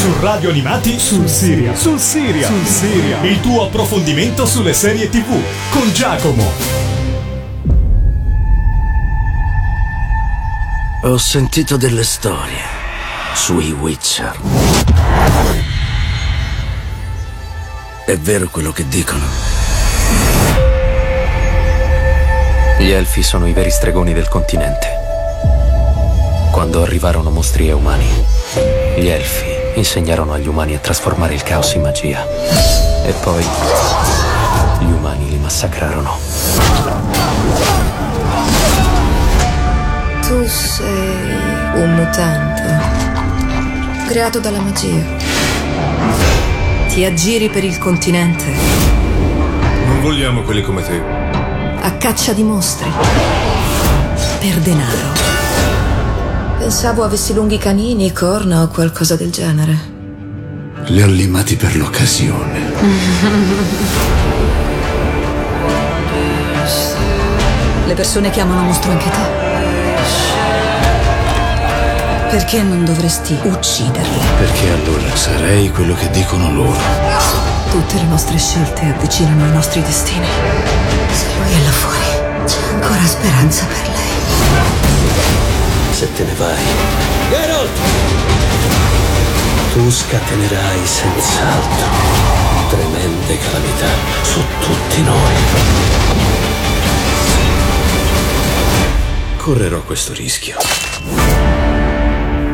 Su Radio Animati sul Siria. Sul Siria. Sul Siria. Il tuo approfondimento sulle serie TV con Giacomo. Ho sentito delle storie sui Witcher. È vero quello che dicono. Gli elfi sono i veri stregoni del continente. Quando arrivarono mostri e umani, gli elfi insegnarono agli umani a trasformare il caos in magia. E poi gli umani li massacrarono. Tu sei un mutante, creato dalla magia. Ti aggiri per il continente Non vogliamo quelli come te. a caccia di mostri. Per denaro. Pensavo avessi lunghi canini, corna o qualcosa del genere. Li ho limati per l'occasione. Le persone chiamano mostro anche te. Perché non dovresti ucciderli? Perché allora sarei quello che dicono loro. Tutte le nostre scelte avvicinano i nostri destini. Te ne vai, Geralt! Tu scatenerai senz'altro tremende calamità su tutti noi. Correrò questo rischio.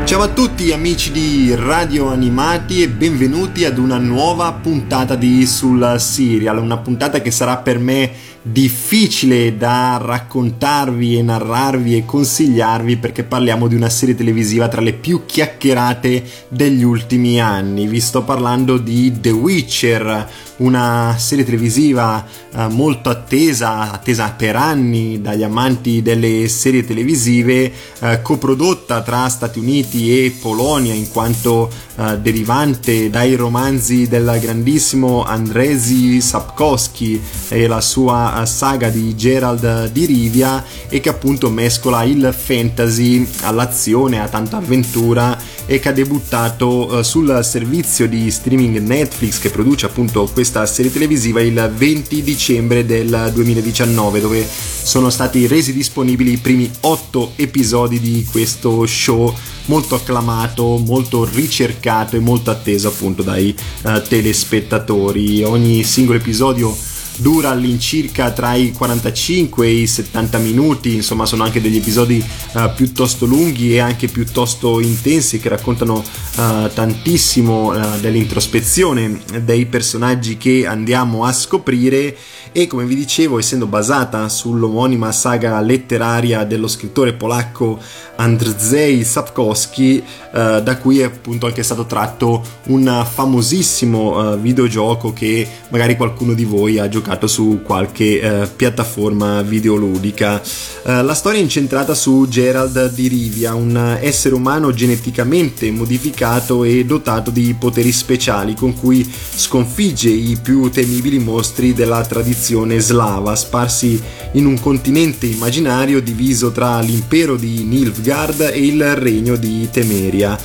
Ciao a tutti amici di Radio Animati e benvenuti ad una nuova puntata di Sul Serial, una puntata che sarà per me difficile da raccontarvi e narrarvi e consigliarvi perché parliamo di una serie televisiva tra le più chiacchierate degli ultimi anni. Vi sto parlando di The Witcher, una serie televisiva eh, molto attesa, attesa per anni dagli amanti delle serie televisive, eh, coprodotta tra Stati Uniti e Polonia in quanto eh, derivante dai romanzi del grandissimo Andrzej Sapkowski e la sua eh, saga di Gerald di Rivia e che appunto mescola il fantasy all'azione, a tanta avventura e che ha debuttato eh, sul servizio di streaming Netflix che produce appunto questa serie televisiva il 20 dicembre del 2019 dove sono stati resi disponibili i primi 8 episodi di questo show molto acclamato, molto ricercato e molto atteso appunto dai eh, telespettatori. Ogni singolo episodio dura all'incirca tra i 45 e i 70 minuti, insomma sono anche degli episodi eh, piuttosto lunghi e anche piuttosto intensi che raccontano eh, tantissimo eh, dell'introspezione dei personaggi che andiamo a scoprire e come vi dicevo essendo basata sull'omonima saga letteraria dello scrittore polacco Andrzej Sapkowski da cui è appunto anche stato tratto un famosissimo videogioco che magari qualcuno di voi ha giocato su qualche eh, piattaforma videoludica. Eh, la storia è incentrata su Gerald di Rivia, un essere umano geneticamente modificato e dotato di poteri speciali con cui sconfigge i più temibili mostri della tradizione slava, sparsi in un continente immaginario diviso tra l'impero di Nilfgaard e il regno di Temeria.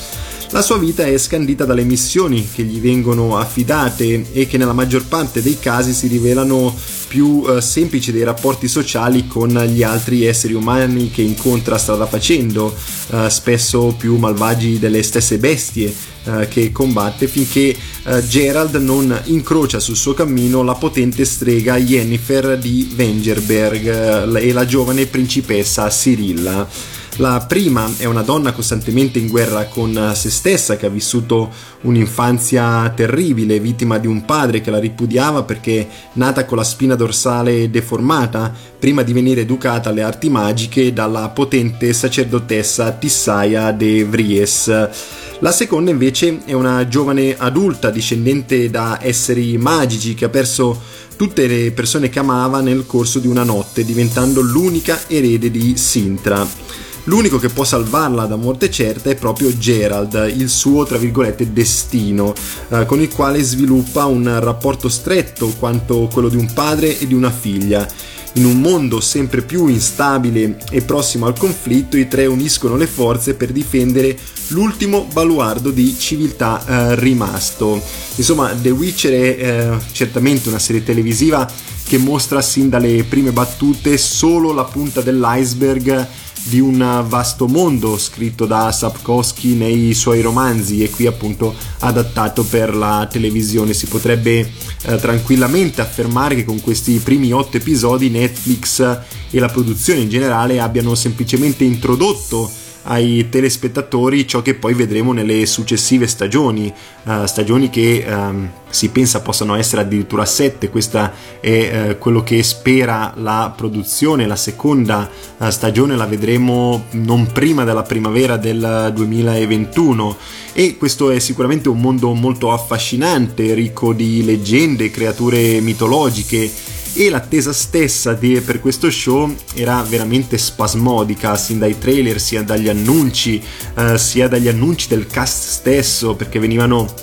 La sua vita è scandita dalle missioni che gli vengono affidate e che nella maggior parte dei casi si rivelano più eh, semplici dei rapporti sociali con gli altri esseri umani che incontra strada facendo, eh, spesso più malvagi delle stesse bestie eh, che combatte finché eh, Gerald non incrocia sul suo cammino la potente strega Yennefer di Vengerberg eh, e la giovane principessa Cyrilla. La prima è una donna costantemente in guerra con se stessa che ha vissuto un'infanzia terribile, vittima di un padre che la ripudiava perché nata con la spina dorsale deformata, prima di venire educata alle arti magiche dalla potente sacerdotessa Tissaia de Vries. La seconda invece è una giovane adulta discendente da esseri magici che ha perso tutte le persone che amava nel corso di una notte, diventando l'unica erede di Sintra. L'unico che può salvarla da morte certa è proprio Gerald, il suo, tra virgolette, destino, eh, con il quale sviluppa un rapporto stretto quanto quello di un padre e di una figlia. In un mondo sempre più instabile e prossimo al conflitto, i tre uniscono le forze per difendere l'ultimo baluardo di civiltà eh, rimasto. Insomma, The Witcher è eh, certamente una serie televisiva che mostra sin dalle prime battute solo la punta dell'iceberg di un vasto mondo scritto da Sapkowski nei suoi romanzi e qui appunto adattato per la televisione. Si potrebbe eh, tranquillamente affermare che con questi primi otto episodi Netflix e la produzione in generale abbiano semplicemente introdotto ai telespettatori ciò che poi vedremo nelle successive stagioni, uh, stagioni che um, si pensa possano essere addirittura sette, questa è uh, quello che spera la produzione, la seconda uh, stagione la vedremo non prima della primavera del 2021 e questo è sicuramente un mondo molto affascinante, ricco di leggende, creature mitologiche e l'attesa stessa di, per questo show era veramente spasmodica sin dai trailer sia dagli annunci eh, sia dagli annunci del cast stesso perché venivano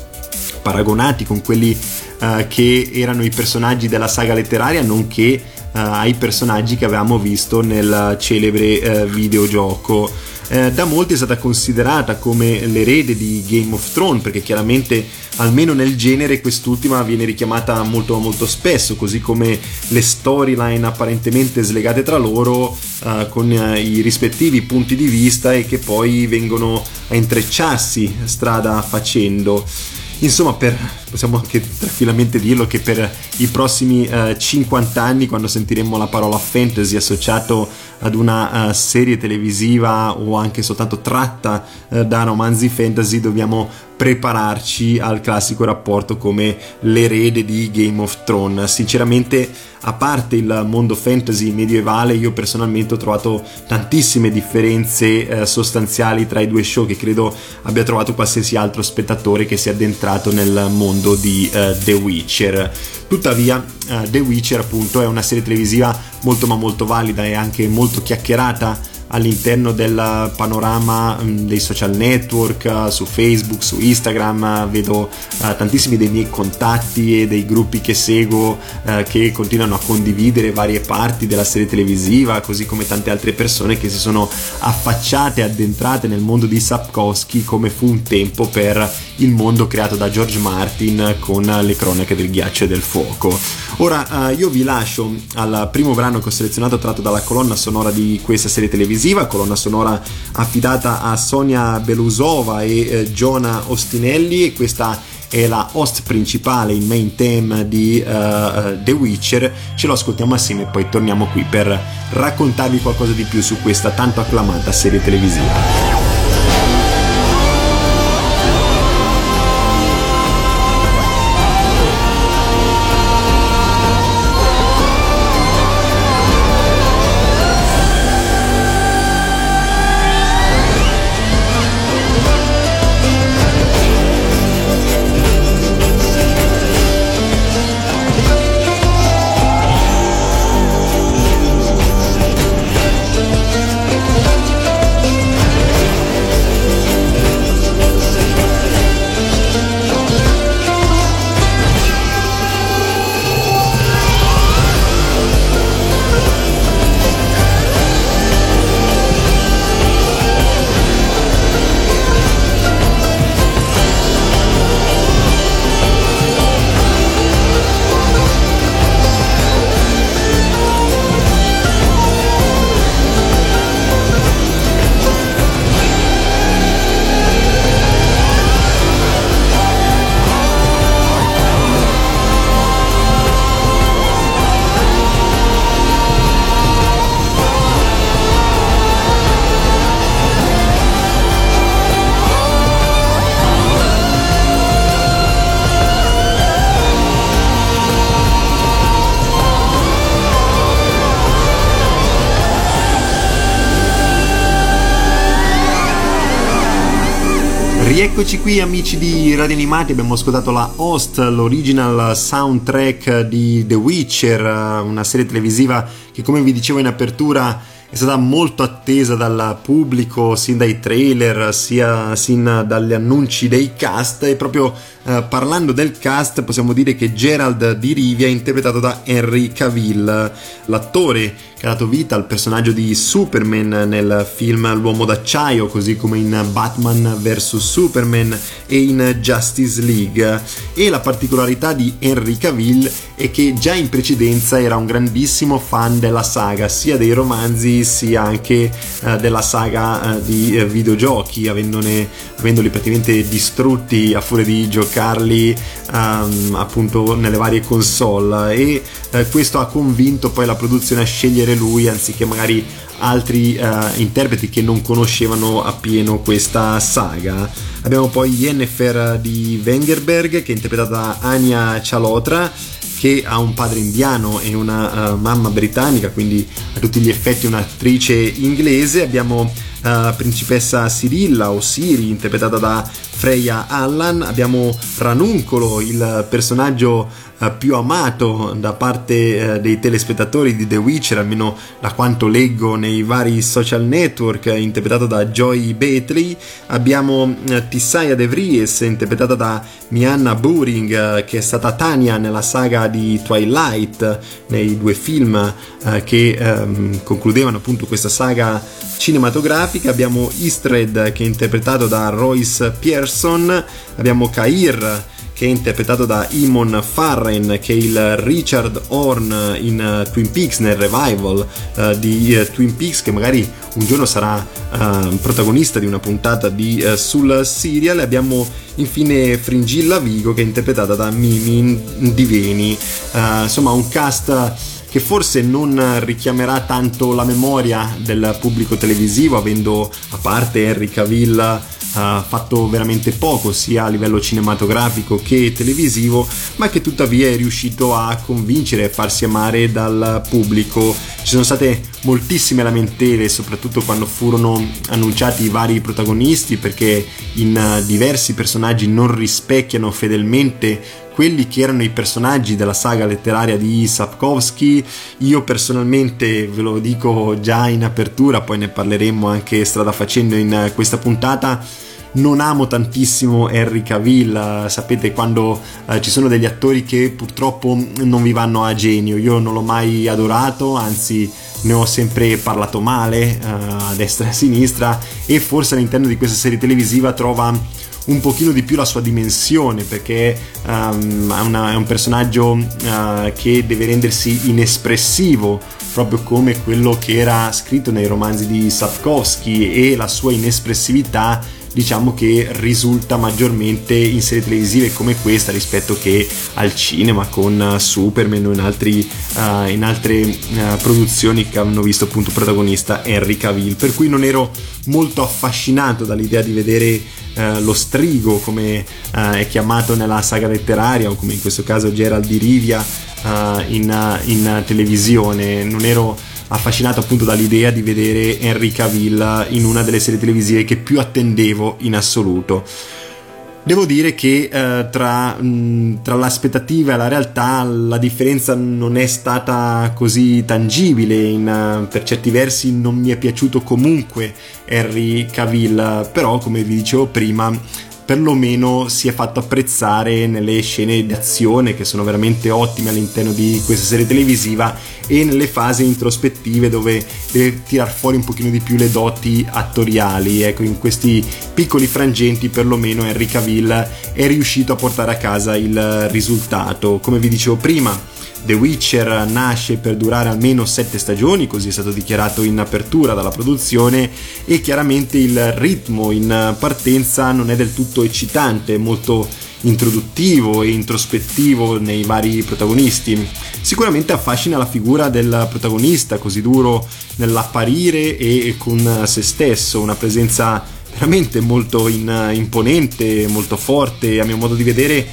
paragonati con quelli eh, che erano i personaggi della saga letteraria nonché ai personaggi che avevamo visto nel celebre eh, videogioco. Eh, da molti è stata considerata come l'erede di Game of Thrones perché chiaramente almeno nel genere quest'ultima viene richiamata molto molto spesso così come le storyline apparentemente slegate tra loro eh, con eh, i rispettivi punti di vista e che poi vengono a intrecciarsi strada facendo Insomma, per, possiamo anche tranquillamente dirlo che per i prossimi eh, 50 anni, quando sentiremo la parola fantasy associato ad una uh, serie televisiva o anche soltanto tratta uh, da romanzi fantasy, dobbiamo prepararci al classico rapporto come l'erede di Game of Thrones. Sinceramente, a parte il mondo fantasy medievale, io personalmente ho trovato tantissime differenze eh, sostanziali tra i due show che credo abbia trovato qualsiasi altro spettatore che si è addentrato nel mondo di eh, The Witcher. Tuttavia, eh, The Witcher appunto è una serie televisiva molto ma molto valida e anche molto chiacchierata all'interno del panorama mm, dei social network, eh, su Facebook, su Instagram, vedo uh, tantissimi dei miei contatti e dei gruppi che seguo che continuano a condividere varie parti della serie televisiva, così come tante altre persone che si sono affacciate, addentrate nel mondo di Sapkowski come fu un tempo per il mondo creato da George Martin con le cronache del ghiaccio e del fuoco. Ora io vi lascio al primo brano che ho selezionato tratto dalla colonna sonora di questa serie televisiva televisiva, colonna sonora affidata a Sonia Belusova e eh, Giona Ostinelli e questa è la host principale, il main theme di uh, The Witcher. Ce lo ascoltiamo assieme e poi torniamo qui per raccontarvi qualcosa di più su questa tanto acclamata serie televisiva. Rieccoci qui amici di Radio Animati, abbiamo ascoltato la Host, l'original soundtrack di The Witcher, una serie televisiva che come vi dicevo in apertura è stata molto attesa dal pubblico, sin dai trailer, sia sin dagli annunci dei cast. E proprio eh, parlando del cast possiamo dire che Gerald di Rivia è interpretato da Henry Cavill, l'attore che ha dato vita al personaggio di Superman nel film L'uomo d'acciaio, così come in Batman vs Superman e in Justice League. E la particolarità di Henry Cavill è che già in precedenza era un grandissimo fan della saga, sia dei romanzi sia anche eh, della saga eh, di eh, videogiochi, avendone, avendoli praticamente distrutti a furia di giocarli um, appunto nelle varie console e eh, questo ha convinto poi la produzione a scegliere lui anziché magari altri uh, interpreti che non conoscevano appieno questa saga. Abbiamo poi Yennefer di Wengerberg che è interpretata da Anya Chalotra che ha un padre indiano e una uh, mamma britannica, quindi a tutti gli effetti un'attrice inglese. Abbiamo uh, principessa Sirilla o Siri, interpretata da Freya Allan. Abbiamo Ranuncolo, il personaggio più amato da parte dei telespettatori di The Witcher, almeno da quanto leggo nei vari social network, interpretato da Joy Betley. Abbiamo Tissaya De Vries, interpretata da Mianna Buring, che è stata Tania nella saga di Twilight, nei due film eh, che ehm, concludevano appunto questa saga cinematografica. Abbiamo Istred che è interpretato da Royce Pearson, abbiamo Kair che è interpretato da Imon Farren, che è il Richard Horn in uh, Twin Peaks, nel revival uh, di uh, Twin Peaks, che magari un giorno sarà protagonista di una puntata di, sul serial. Abbiamo infine Fringilla Vigo, che è interpretata da Mimi Diveni. insomma, un cast che forse non richiamerà tanto la memoria del pubblico televisivo, avendo a parte Henry Cavill ha fatto veramente poco sia a livello cinematografico che televisivo, ma che tuttavia è riuscito a convincere e farsi amare dal pubblico. Ci sono state moltissime lamentele, soprattutto quando furono annunciati i vari protagonisti, perché in diversi personaggi non rispecchiano fedelmente quelli che erano i personaggi della saga letteraria di Sapkowski. Io personalmente ve lo dico già in apertura, poi ne parleremo anche strada facendo in questa puntata non amo tantissimo Henry Cavill, sapete quando eh, ci sono degli attori che purtroppo non vi vanno a genio, io non l'ho mai adorato, anzi ne ho sempre parlato male eh, a destra e a sinistra e forse all'interno di questa serie televisiva trova un pochino di più la sua dimensione perché um, è, una, è, un personaggio uh, che deve rendersi inespressivo proprio come quello che era scritto nei romanzi di Sapkowski e la sua inespressività diciamo che risulta maggiormente in serie televisive come questa rispetto che al cinema con Superman o in, altri, uh, in altre uh, produzioni che hanno visto appunto protagonista Henry Cavill. Per cui non ero molto affascinato dall'idea di vedere uh, lo strigo come è chiamato nella saga letteraria o come in questo caso Gerald di Rivia in, in televisione. Non ero affascinato appunto dall'idea di vedere Henry Cavill in una delle serie televisive che più attendevo in assoluto. Devo dire che eh, tra, mh, tra, l'aspettativa e la realtà la differenza non è stata così tangibile, in, uh, per certi versi non mi è piaciuto comunque Henry Cavill, però come vi dicevo prima perlomeno si è fatto apprezzare nelle scene d'azione che sono veramente ottime all'interno di questa serie televisiva e nelle fasi introspettive dove deve tirar fuori un pochino di più le doti attoriali. Ecco, in questi piccoli frangenti perlomeno Henry Cavill è riuscito a portare a casa il risultato. Come vi dicevo prima, The Witcher nasce per durare almeno sette stagioni, così è stato dichiarato in apertura dalla produzione e chiaramente il ritmo in partenza non è del tutto eccitante, è molto introduttivo e introspettivo nei vari protagonisti. Sicuramente affascina la figura del protagonista, così duro nell'apparire e con se stesso, una presenza veramente molto in, imponente, molto forte, a mio modo di vedere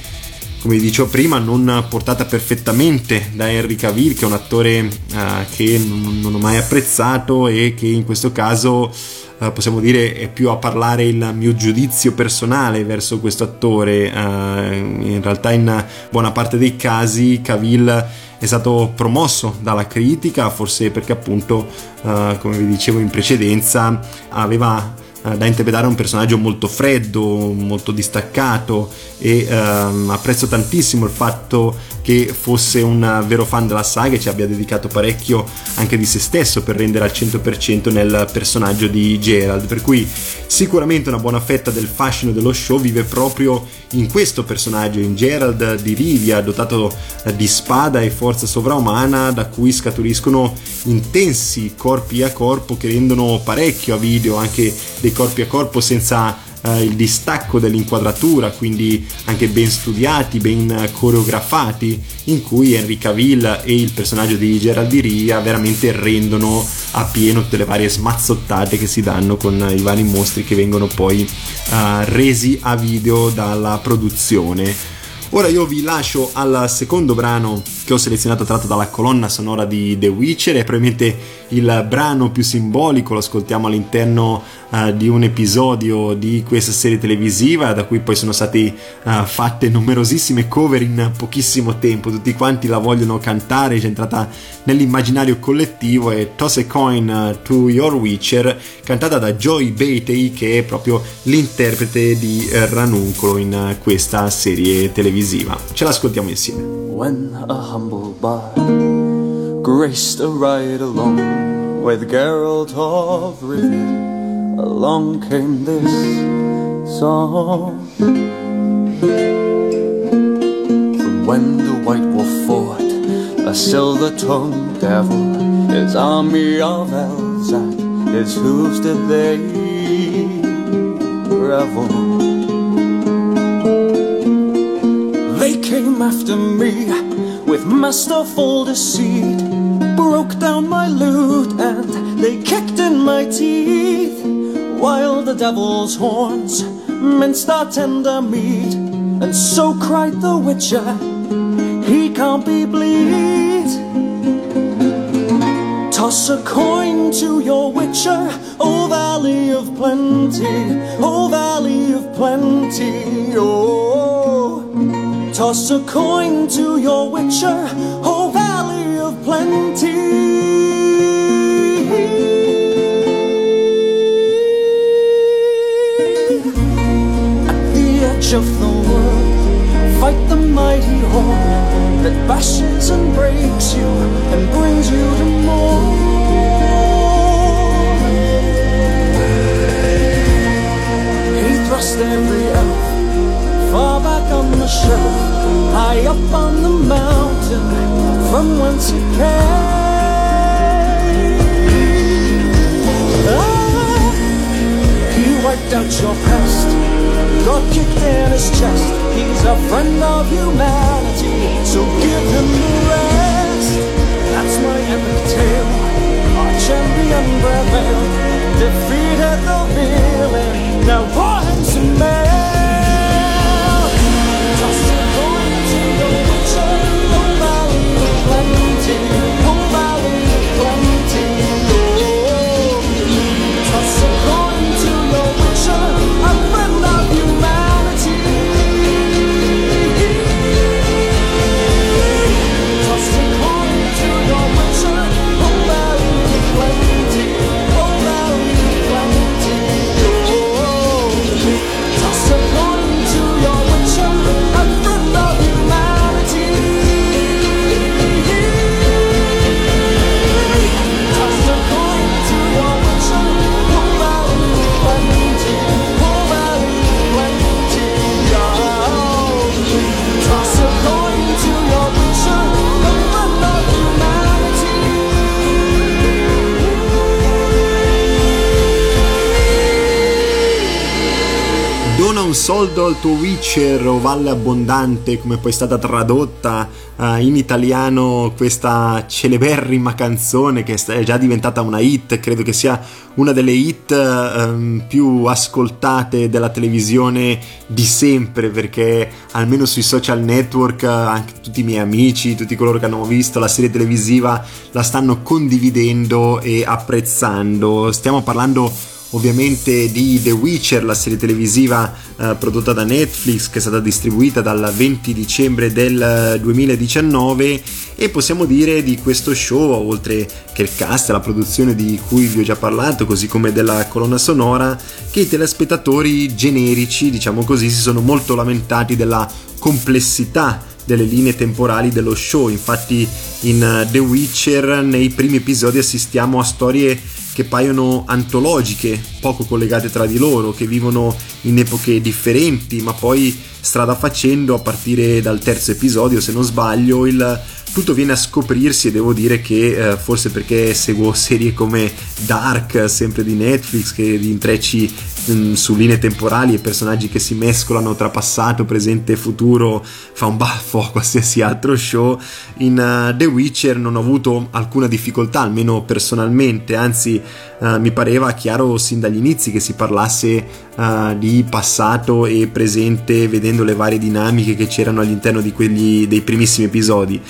come dicevo prima, non portata perfettamente da Henry Cavill, che è un attore uh, che non, non, ho mai apprezzato e che in questo caso uh, possiamo dire è più a parlare il mio giudizio personale verso questo attore. Uh, in realtà in buona parte dei casi Cavill è stato promosso dalla critica, forse perché appunto, come vi dicevo in precedenza, aveva eh, da interpretare un personaggio molto freddo, molto distaccato e ehm, apprezzo tantissimo il fatto che fosse un vero fan della saga e ci abbia dedicato parecchio anche di se stesso per rendere al 100% nel personaggio di Gerald, per cui sicuramente una buona fetta del fascino dello show vive proprio in questo personaggio, in Gerald di Rivia, dotato eh, di spada e forza sovraumana da cui scaturiscono intensi corpi a corpo che rendono parecchio a video anche dei corpi a corpo senza eh, il distacco dell'inquadratura, quindi anche ben studiati, ben coreografati, in cui Henry Cavill e il personaggio di Geraldiria veramente rendono a pieno tutte le varie smazzottate che si danno con i vari mostri che vengono poi uh, resi a video dalla produzione. Ora io vi lascio al secondo brano che ho selezionato tratto dalla colonna sonora di The Witcher, è probabilmente il brano più simbolico, lo ascoltiamo all'interno uh, di un episodio di questa serie televisiva da cui poi sono state uh, fatte numerosissime cover in pochissimo tempo, tutti quanti la vogliono cantare, è entrata nell'immaginario collettivo e Toss a Coin to Your Witcher cantata da Joy Batey che è proprio l'interprete di Ranuncolo in questa serie televisiva. Ce l'ascoltiamo insieme. When a humble bard graced a ride along with Geralt of Rivia along came this song. When the White Wolf fought a silver-tongued devil, his army of at his hooves did they revel. Came after me with masterful deceit, broke down my lute and they kicked in my teeth while the devil's horns minced our tender meat, and so cried the witcher, he can't be bleed. Toss a coin to your witcher, O valley of plenty, O valley of plenty, oh. Toss a coin to your witcher, O valley of plenty. edge of the world. Fight the mighty horde that bashes and breaks you and brings you to more. He thrust every elf far back on the shelf, high up on the mountain from whence it came. Ah, he wiped out your past got kicked in his chest. He's a friend of humanity, soldo al tuo Witcher o Valle Abbondante, come poi è stata tradotta uh, in italiano questa celeberrima canzone che è già diventata una hit, credo che sia una delle hit um, più ascoltate della televisione di sempre, perché almeno sui social network anche tutti i miei amici, tutti coloro che hanno visto la serie televisiva la stanno condividendo e apprezzando. Stiamo parlando ovviamente di The Witcher, la serie televisiva eh, prodotta da Netflix che è stata distribuita dal 20 dicembre del 2019 e possiamo dire di questo show, oltre che il cast e la produzione di cui vi ho già parlato, così come della colonna sonora, che i telespettatori generici, diciamo così, si sono molto lamentati della complessità delle linee temporali dello show. Infatti in eh, The Witcher nei primi episodi assistiamo a storie che paiono antologiche, poco collegate tra di loro, che vivono in epoche differenti, ma poi strada facendo a partire dal terzo episodio, se non sbaglio, il tutto viene a scoprirsi e devo dire che eh, forse perché seguo serie come Dark, sempre di Netflix, che di intrecci mh, mm, su linee temporali e personaggi che si mescolano tra passato, presente e futuro, fa un baffo a qualsiasi altro show. In uh, The Witcher non ho avuto alcuna difficoltà, almeno personalmente, anzi uh, mi pareva chiaro sin dagli inizi che si parlasse uh, di passato e presente vedendo le varie dinamiche che c'erano all'interno di quelli dei primissimi episodi.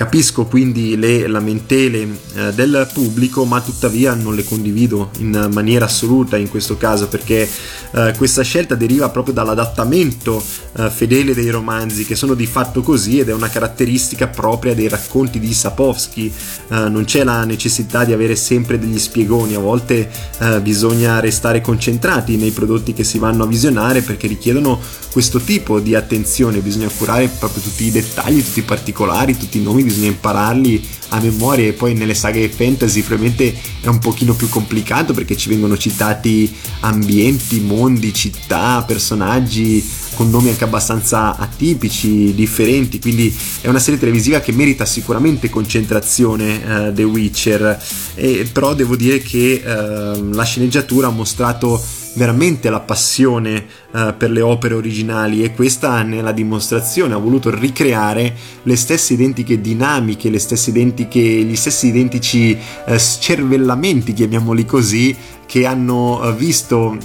Capisco quindi le lamentele eh, del pubblico, ma tuttavia non le condivido in maniera assoluta in questo caso perché eh, questa scelta deriva proprio dall'adattamento eh, fedele dei romanzi che sono di fatto così ed è una caratteristica propria dei racconti di Sapowski. Eh, non c'è la necessità di avere sempre degli spiegoni, a volte eh, bisogna restare concentrati nei prodotti che si vanno a visionare perché richiedono questo tipo di attenzione, bisogna curare proprio tutti i dettagli, tutti i particolari, tutti i nomi bisogna impararli a memoria e poi nelle saghe fantasy probabilmente è un pochino più complicato perché ci vengono citati ambienti, mondi, città, personaggi con nomi anche abbastanza atipici, differenti, quindi è una serie televisiva che merita sicuramente concentrazione uh, The Witcher, e, però devo dire che uh, la sceneggiatura ha mostrato veramente la passione uh, per le opere originali e questa nella dimostrazione ha voluto ricreare le stesse identiche dinamiche, stesse identiche, gli stessi identici uh, scervellamenti, chiamiamoli così, che hanno uh, visto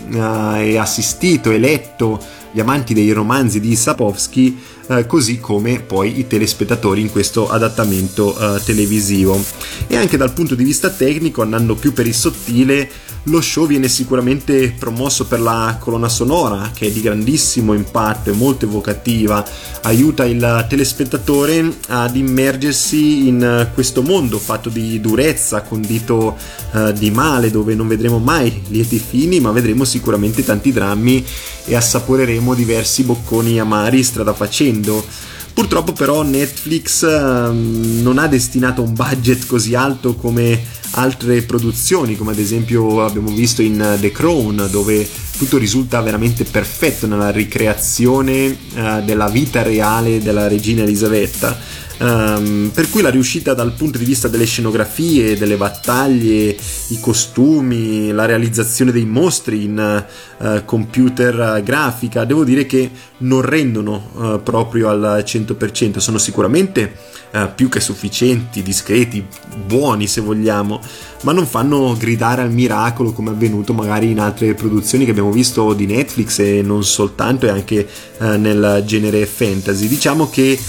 e assistito e letto gli amanti dei romanzi di Sapowski, eh, così come poi i telespettatori in questo adattamento eh, televisivo. E anche dal punto di vista tecnico, andando più per il sottile, lo show viene sicuramente promosso per la colonna sonora, che è di grandissimo impatto e molto evocativa, aiuta il telespettatore ad immergersi in questo mondo fatto di durezza, condito uh, di male, dove non vedremo mai lieti fini, ma vedremo sicuramente tanti drammi e assaporeremo diversi bocconi amari strada facendo. Purtroppo però Netflix um, non ha destinato un budget così alto come altre produzioni, come ad esempio abbiamo visto in The Crown, dove tutto risulta veramente perfetto nella ricreazione uh, della vita reale della regina Elisabetta. Um, per cui la riuscita dal punto di vista delle scenografie, delle battaglie, i costumi, la realizzazione dei mostri in uh, computer grafica, devo dire che non rendono uh, proprio al 100%, sono sicuramente uh, più che sufficienti, discreti, buoni se vogliamo, ma non fanno gridare al miracolo come è avvenuto magari in altre produzioni che abbiamo visto di Netflix e non soltanto e anche nel genere fantasy. Diciamo che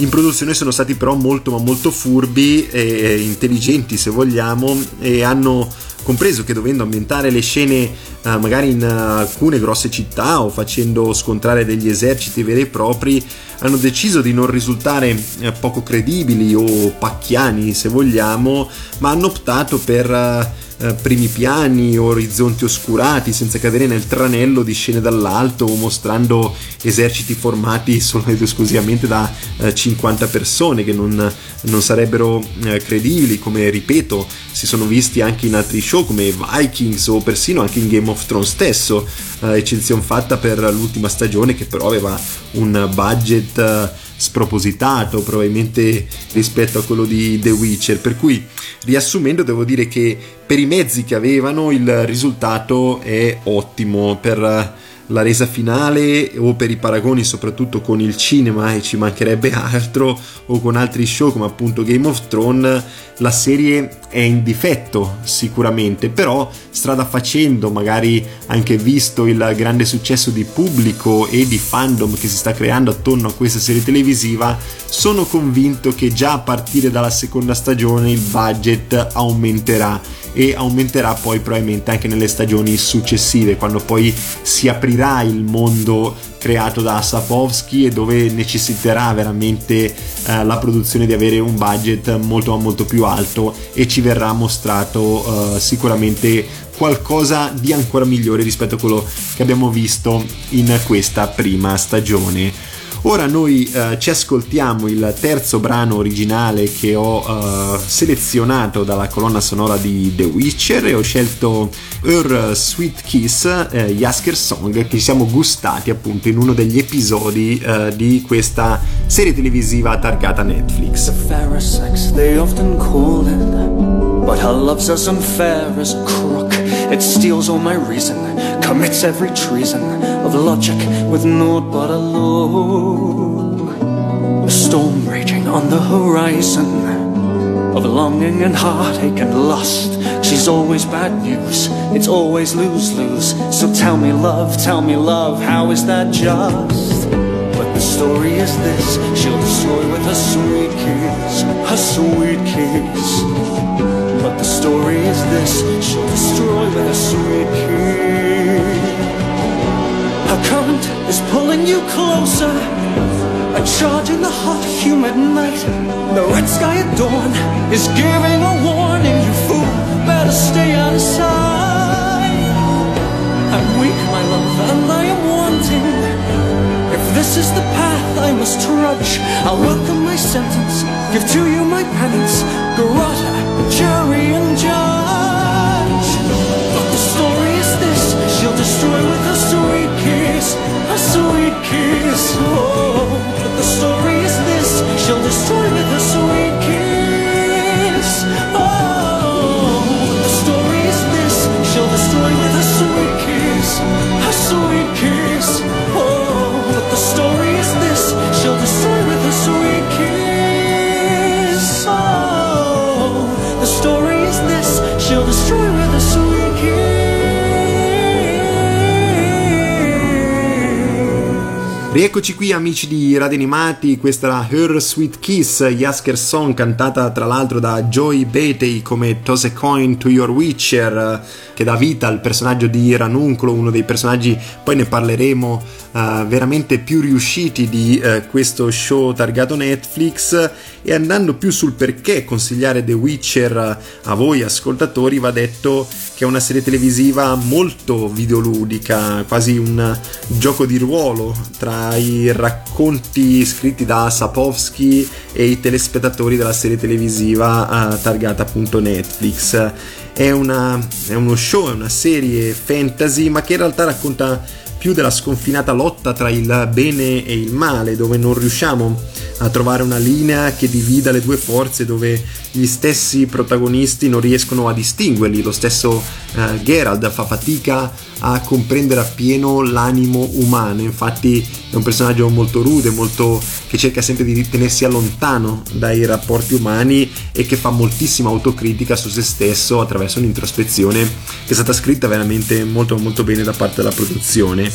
in produzione sono stati però molto ma molto furbi e intelligenti se vogliamo e hanno compreso che dovendo ambientare le scene eh, magari in alcune grosse città o facendo scontrare degli eserciti veri e propri hanno deciso di non risultare eh, poco credibili o pacchiani se vogliamo ma hanno optato per eh, eh, primi piani, orizzonti oscurati, senza cadere nel tranello di scene dall'alto o mostrando eserciti formati solo ed esclusivamente da eh, 50 persone che non, non sarebbero eh, credibili, come ripeto, si sono visti anche in altri show come Vikings o persino anche in Game of Thrones stesso, eh, eccezione fatta per l'ultima stagione che però aveva un budget spropositato probabilmente rispetto a quello di The Witcher. Per cui riassumendo devo dire che per i mezzi che avevano il risultato è ottimo. Per la resa finale o per i paragoni soprattutto con il cinema e ci mancherebbe altro o con altri show come appunto Game of Thrones la serie è in difetto sicuramente però strada facendo magari anche visto il grande successo di pubblico e di fandom che si sta creando attorno a questa serie televisiva sono convinto che già a partire dalla seconda stagione il budget aumenterà e aumenterà poi probabilmente anche nelle stagioni successive quando poi si aprirà il mondo creato da Sapowski e dove necessiterà veramente eh, la produzione di avere un budget molto molto più alto e ci verrà mostrato eh, sicuramente qualcosa di ancora migliore rispetto a quello che abbiamo visto in questa prima stagione. Ora noi uh, ci ascoltiamo il terzo brano originale che ho uh, selezionato dalla colonna sonora di The Witcher e ho scelto Her Sweet Kiss, uh, Yasker Song, che ci siamo gustati appunto in uno degli episodi di questa serie televisiva targata Netflix. The It steals all my reason, commits every treason. of logic with naught but a look. A storm raging on the horizon of longing and heartache and lust. She's always bad news, it's always lose lose. So tell me, love, tell me, love, how is that just? But the story is this she'll destroy with her sweet kiss, her sweet kiss. Is this? She'll destroy her sweet kiss. A current is pulling you closer. A charge in the hot, humid night. The red sky at dawn is giving a warning. You fool, better stay out of sight. I'm weak, my love, and I am wanting. If this is the path I must trudge I'll welcome my sentence, give to you my penance. Garrotta, jury and judge Rieccoci qui amici di Radio Animati, questa era Her Sweet Kiss, Yasker Song, cantata tra l'altro da Joy Batey come Toss a Coin to Your Witcher, che dà vita al personaggio di Ranuncolo, uno dei personaggi, poi ne parleremo, uh, veramente più riusciti di uh, questo show targato Netflix e andando più sul perché consigliare The Witcher a voi ascoltatori va detto che è una serie televisiva molto videoludica, quasi un gioco di ruolo tra i racconti scritti da Sapowski e i telespettatori della serie televisiva uh, targata appunto Netflix. È, una, è uno show, è una serie fantasy, ma che in realtà racconta più della sconfinata lotta tra il bene e il male, dove non riusciamo a trovare una linea che divida le due forze, dove gli stessi protagonisti non riescono a distinguerli. Lo stesso eh, Gerald fa fatica a comprendere appieno l'animo umano, infatti è un personaggio molto rude, molto, che cerca sempre di tenersi allontano dai rapporti umani e che fa moltissima autocritica su se stesso attraverso un'introspezione che è stata scritta veramente molto molto bene da parte della produzione.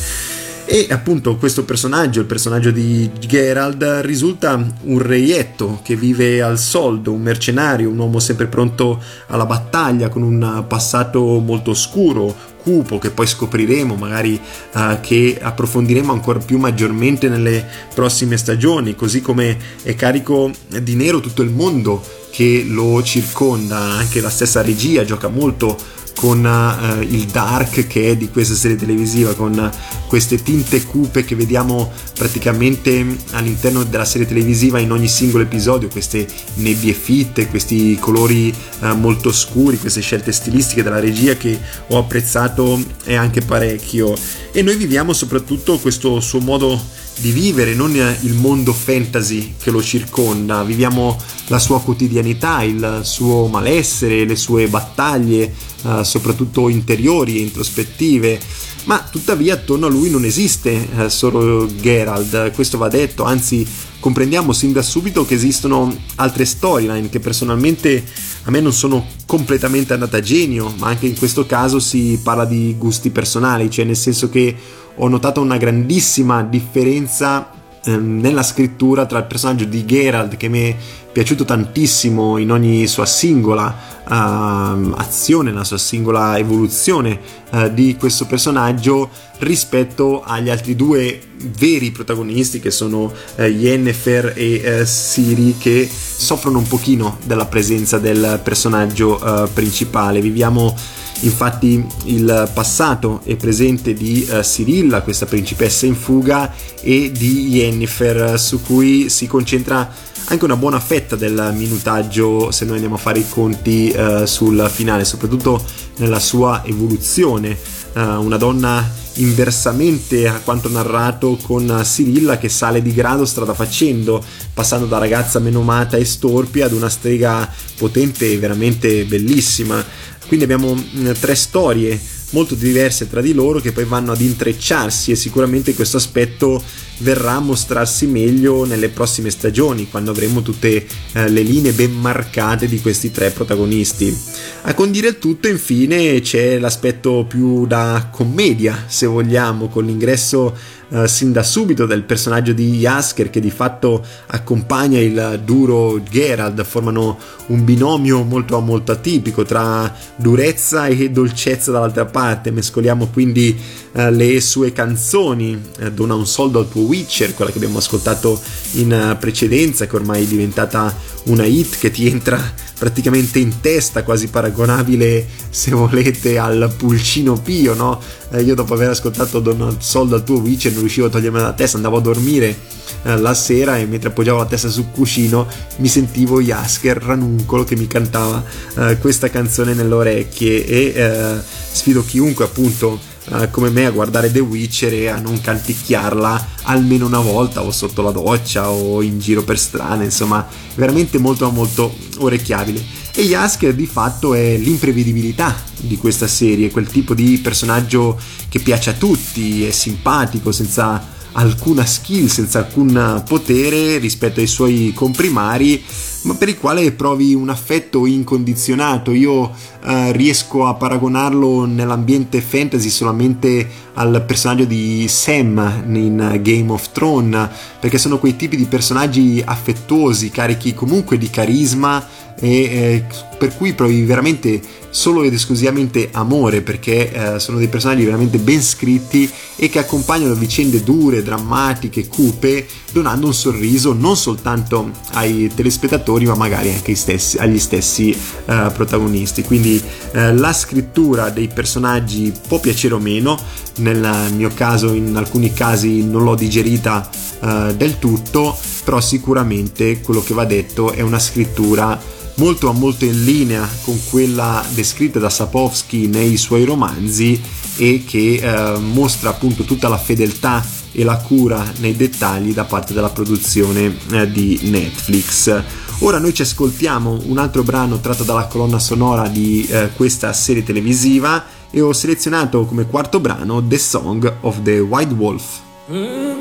E appunto questo personaggio, il personaggio di Gerald, risulta un reietto che vive al soldo, un mercenario, un uomo sempre pronto alla battaglia, con un passato molto oscuro, cupo, che poi scopriremo, magari uh, che approfondiremo ancora più maggiormente nelle prossime stagioni, così come è carico di nero tutto il mondo che lo circonda, anche la stessa regia gioca molto con uh, il dark che è di questa serie televisiva, con queste tinte cupe che vediamo praticamente all'interno della serie televisiva in ogni singolo episodio, queste nebbie fitte, questi colori uh, molto scuri, queste scelte stilistiche della regia che ho apprezzato e anche parecchio. E noi viviamo soprattutto questo suo modo di vivere, non il mondo fantasy che lo circonda, viviamo la sua quotidianità, il suo malessere, le sue battaglie, eh, soprattutto interiori e introspettive. ma tuttavia attorno a lui non esiste eh, solo Gerald, questo va detto, anzi comprendiamo sin da subito che esistono altre storyline che personalmente a me non sono completamente andate a genio, ma anche in questo caso si parla di gusti personali, cioè nel senso che ho notato una grandissima differenza ehm, nella scrittura tra il personaggio di Gerald che mi è piaciuto tantissimo in ogni sua singola uh, azione, nella sua singola evoluzione uh, di questo personaggio rispetto agli altri due veri protagonisti che sono uh, Yennefer e uh, Siri che soffrono un pochino della presenza del personaggio uh, principale. Viviamo infatti il passato e presente di uh, Sirilla, questa principessa in fuga, e di Yennefer su cui si concentra anche una buona fetta del minutaggio se noi andiamo a fare i conti uh, sul finale, soprattutto nella sua evoluzione. Uh, una donna inversamente a quanto narrato con Sirilla che sale di grado strada facendo, passando da ragazza menomata e storpia ad una strega potente e veramente bellissima. Quindi abbiamo mh, tre storie molto diverse tra di loro che poi vanno ad intrecciarsi e sicuramente questo aspetto verrà a mostrarsi meglio nelle prossime stagioni quando avremo tutte eh, le linee ben marcate di questi tre protagonisti. A condire il tutto infine c'è l'aspetto più da commedia se vogliamo con l'ingresso eh, sin da subito del personaggio di Jasker che di fatto accompagna il duro Gerald, formano un binomio molto molto atipico tra durezza e dolcezza dall'altra parte, mescoliamo quindi uh, le sue canzoni, uh, Dona un soldo al tuo Witcher, quella che abbiamo ascoltato in precedenza, che ormai è diventata una hit che ti entra praticamente in testa, quasi paragonabile se volete al pulcino pio, no? Eh, io dopo aver ascoltato Don Sol dal tuo Witcher non riuscivo a togliermi la testa, andavo a dormire eh, la sera e mentre appoggiavo la testa sul cuscino mi sentivo Jasker Ranuncolo che mi cantava eh, questa canzone nelle orecchie e eh, sfido chiunque appunto uh, come me a guardare The Witcher e a non canticchiarla almeno una volta o sotto la doccia o in giro per strada, insomma, veramente molto molto orecchiabile. E Yasker di fatto è l'imprevedibilità di questa serie, quel tipo di personaggio che piace a tutti, è simpatico, senza alcuna skill, senza alcun potere rispetto ai suoi comprimari, ma per il quale provi un affetto incondizionato. Io eh, riesco a paragonarlo nell'ambiente fantasy solamente al personaggio di Sam in Game of Thrones, perché sono quei tipi di personaggi affettuosi, carichi comunque di carisma e eh, per cui provi veramente solo ed esclusivamente amore perché eh, sono dei personaggi veramente ben scritti e che accompagnano vicende dure, drammatiche, cupe, donando un sorriso non soltanto ai telespettatori ma magari anche stessi, agli stessi eh, protagonisti. Quindi eh, la scrittura dei personaggi può piacere o meno, nel mio caso in alcuni casi non l'ho digerita eh, del tutto, però sicuramente quello che va detto è una scrittura molto molto in linea con quella descritta da Sapowski nei suoi romanzi e che eh, mostra appunto tutta la fedeltà e la cura nei dettagli da parte della produzione eh, di Netflix. Ora noi ci ascoltiamo un altro brano tratto dalla colonna sonora di eh, questa serie televisiva e ho selezionato come quarto brano The Song of the White Wolf. The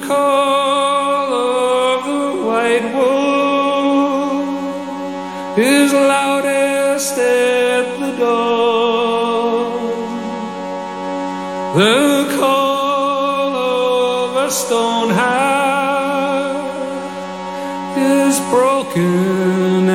is loudest at the dawn. The call of a stone heart is broken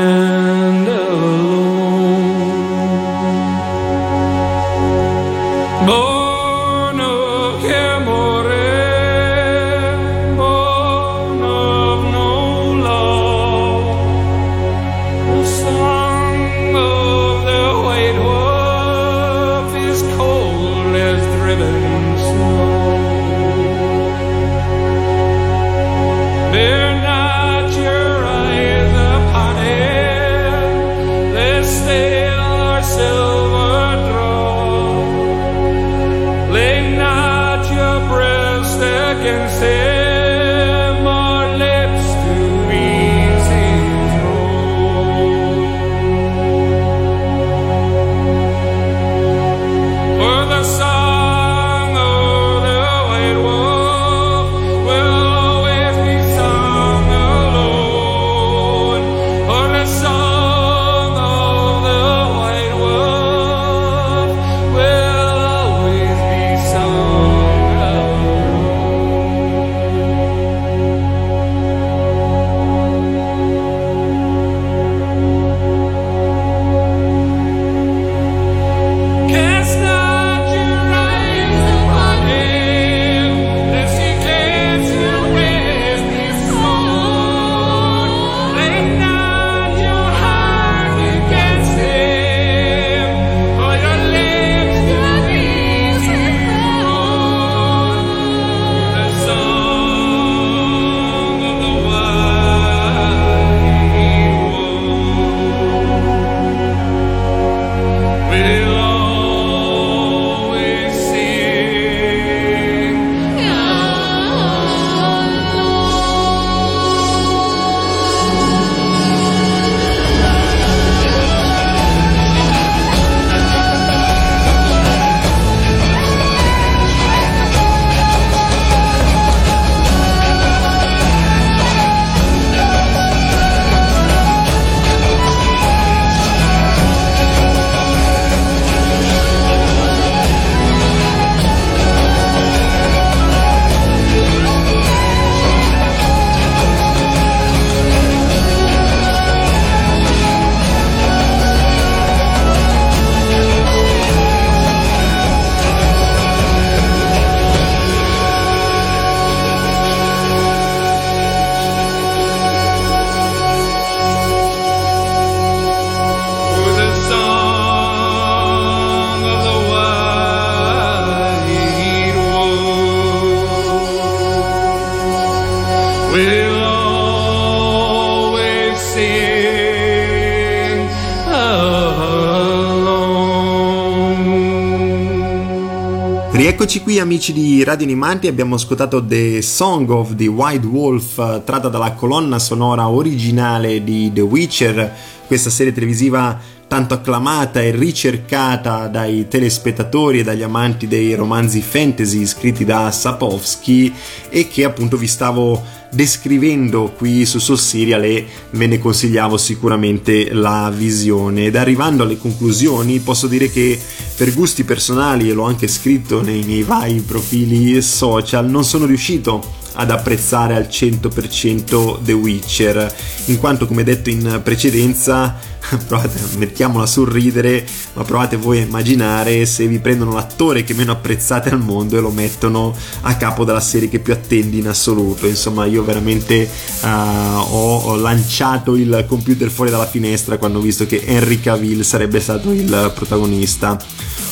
Rieccoci qui amici di Radio Animanti, abbiamo ascoltato The Song of the White Wolf tratta dalla colonna sonora originale di The Witcher, questa serie televisiva tanto acclamata e ricercata dai telespettatori e dagli amanti dei romanzi fantasy scritti da Sapowski e che appunto vi stavo descrivendo qui su Soul Serial e ve ne consigliavo sicuramente la visione. Ed arrivando alle conclusioni posso dire che per gusti personali e l'ho anche scritto nei miei vari profili social non sono riuscito ad apprezzare al 100% The Witcher, in quanto come detto in precedenza, provate, mettiamola a sorridere, ma provate voi a immaginare se vi prendono l'attore che meno apprezzate al mondo e lo mettono a capo della serie che più attendi in assoluto. Insomma, io veramente uh, ho, lanciato il computer fuori dalla finestra quando ho visto che Henry Cavill sarebbe stato il protagonista.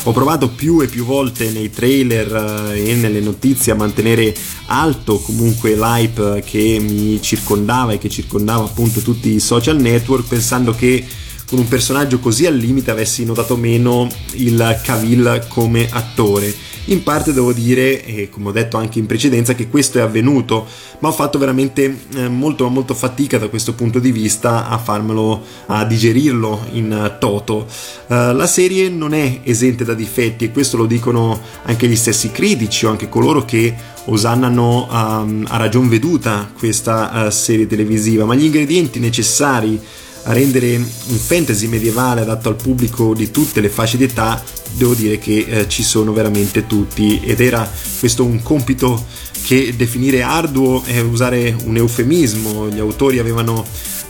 Ho provato più e più volte nei trailer e nelle notizie a mantenere alto comunque l'hype che mi circondava e che circondava appunto tutti i social network pensando che con un personaggio così al limite avessi notato meno il Cavill come attore in parte devo dire, e come ho detto anche in precedenza, che questo è avvenuto, ma ho fatto veramente eh, molto molto fatica da questo punto di vista a farmelo, a digerirlo in toto. Uh, la serie non è esente da difetti e questo lo dicono anche gli stessi critici o anche coloro che osannano um, a ragion veduta questa uh, serie televisiva, ma gli ingredienti necessari rendere un fantasy medievale adatto al pubblico di tutte le fasce d'età, devo dire che eh, ci sono veramente tutti ed era questo un compito che definire arduo è usare un eufemismo, gli autori avevano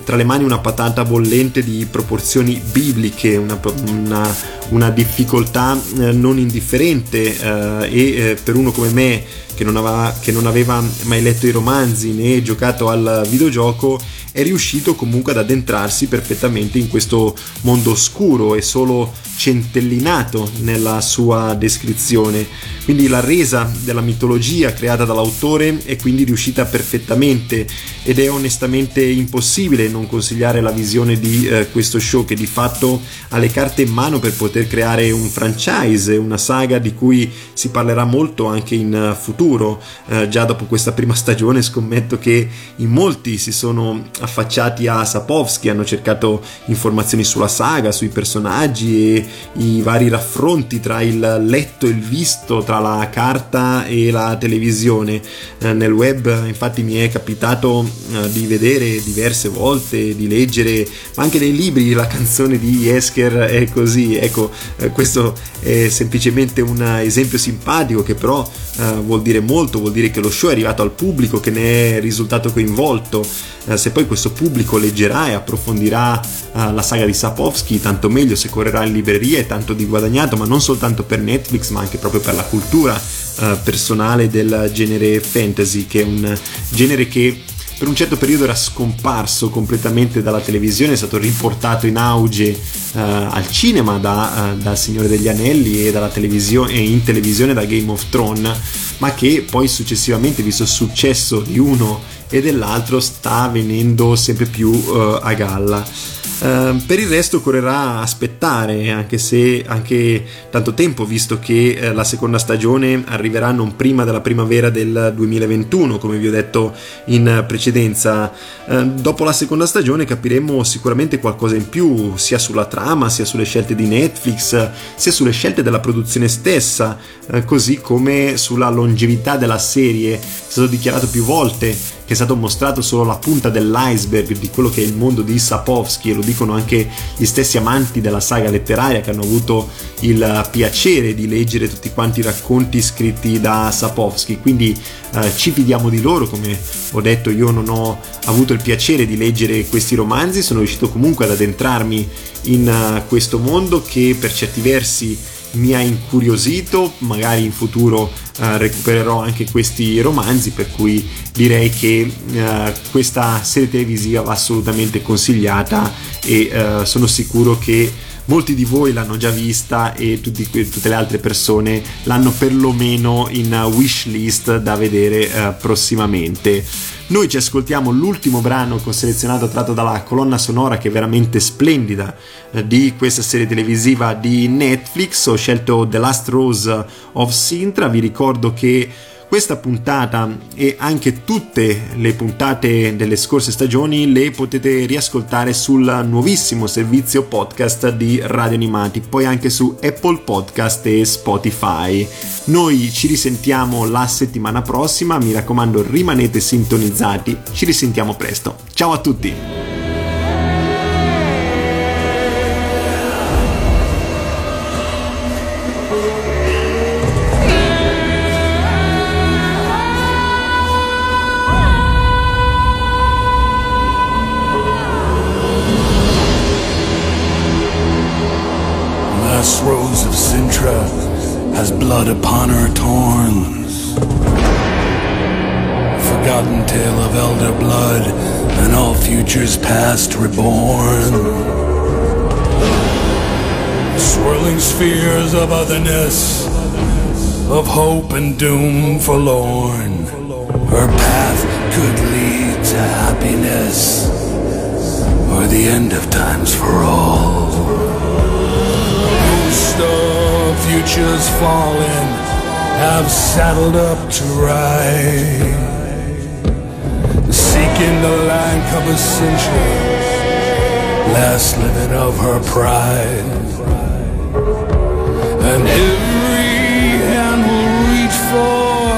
tra le mani una patata bollente di proporzioni bibliche, una, una, una difficoltà eh, non indifferente eh, e eh, per uno come me che non, aveva, che non aveva mai letto i romanzi né giocato al videogioco è riuscito comunque ad addentrarsi perfettamente in questo mondo oscuro e solo centellinato nella sua descrizione. Quindi la resa della mitologia creata dall'autore è quindi riuscita perfettamente ed è onestamente impossibile non consigliare la visione di eh, questo show che di fatto ha le carte in mano per poter creare un franchise, una saga di cui si parlerà molto anche in futuro. Eh, già dopo questa prima stagione scommetto che in molti si sono affacciati a Sapowski, hanno cercato informazioni sulla saga, sui personaggi e i vari raffronti tra il letto e il visto, tra la carta e la televisione. Eh, nel web infatti mi è capitato eh, di vedere diverse volte, di leggere, ma anche nei libri la canzone di Esker è così. Ecco, eh, questo è semplicemente un esempio simpatico che però eh, vuol dire molto, vuol dire che lo show è arrivato al pubblico che ne è risultato coinvolto. Eh, se poi questo pubblico leggerà e approfondirà eh, la saga di Sapowski, tanto meglio se correrà in libreria e tanto di guadagnato, ma non soltanto per Netflix, ma anche proprio per la cultura eh, personale del genere fantasy, che è un genere che per un certo periodo era scomparso completamente dalla televisione, è stato riportato in auge uh, al cinema da, uh, dal Signore degli Anelli e, e in televisione da Game of Thrones, ma che poi successivamente, visto il successo di uno e dell'altro, sta venendo sempre più uh, a galla. Uh, per il resto occorrerà aspettare, anche se anche tanto tempo, visto che uh, la seconda stagione arriverà non prima della primavera del 2021, come vi ho detto in precedenza. Uh, dopo la seconda stagione capiremo sicuramente qualcosa in più, sia sulla trama, sia sulle scelte di Netflix, sia sulle scelte della produzione stessa, così come sulla longevità della serie. È stato dichiarato più volte che è stato mostrato solo la punta dell'iceberg di quello che è il mondo di Sapowski e lo dicono anche gli stessi amanti della saga letteraria che hanno avuto il piacere di leggere tutti quanti i racconti scritti da Sapowski. Quindi eh, ci fidiamo di loro come ho detto io non ho avuto il piacere di leggere questi romanzi sono riuscito comunque ad addentrarmi in uh, questo mondo che per certi versi mi ha incuriosito, magari in futuro eh, recupererò anche questi romanzi, per cui direi che eh, questa serie televisiva va assolutamente consigliata e eh, sono sicuro che molti di voi l'hanno già vista e tutti, tutte le altre persone l'hanno perlomeno in wish list da vedere eh, prossimamente. Noi ci ascoltiamo l'ultimo brano che ho selezionato tratto dalla colonna sonora che è veramente splendida eh, di questa serie televisiva di Netflix. Ho scelto The Last Rose of Sintra. Vi ricordo che questa puntata e anche tutte le puntate delle scorse stagioni le potete riascoltare sul nuovissimo servizio podcast di Radio Animati, poi anche su Apple Podcast e Spotify. Noi ci risentiamo la settimana prossima, mi raccomando rimanete sintonizzati, ci risentiamo presto. Ciao a tutti! Blood upon her torns. Forgotten tale of elder blood and all futures past reborn. Swirling spheres of otherness, of hope and doom forlorn. Her path could lead to happiness or the end of times for all futures fallen have saddled up to ride, seeking the land of Essentia, last living of her pride. And every hand will reach for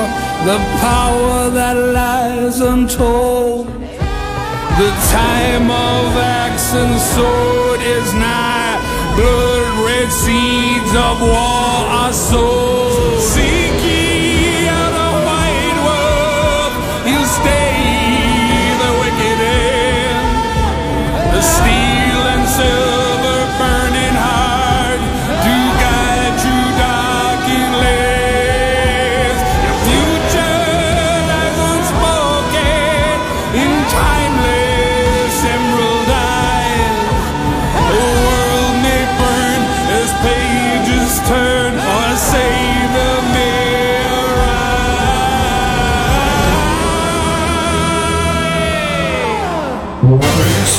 the power that lies untold. The time of axe and sword is nigh. Blood red seeds of war are sown. Seek ye out a white wolf, he'll stay the wicked end. The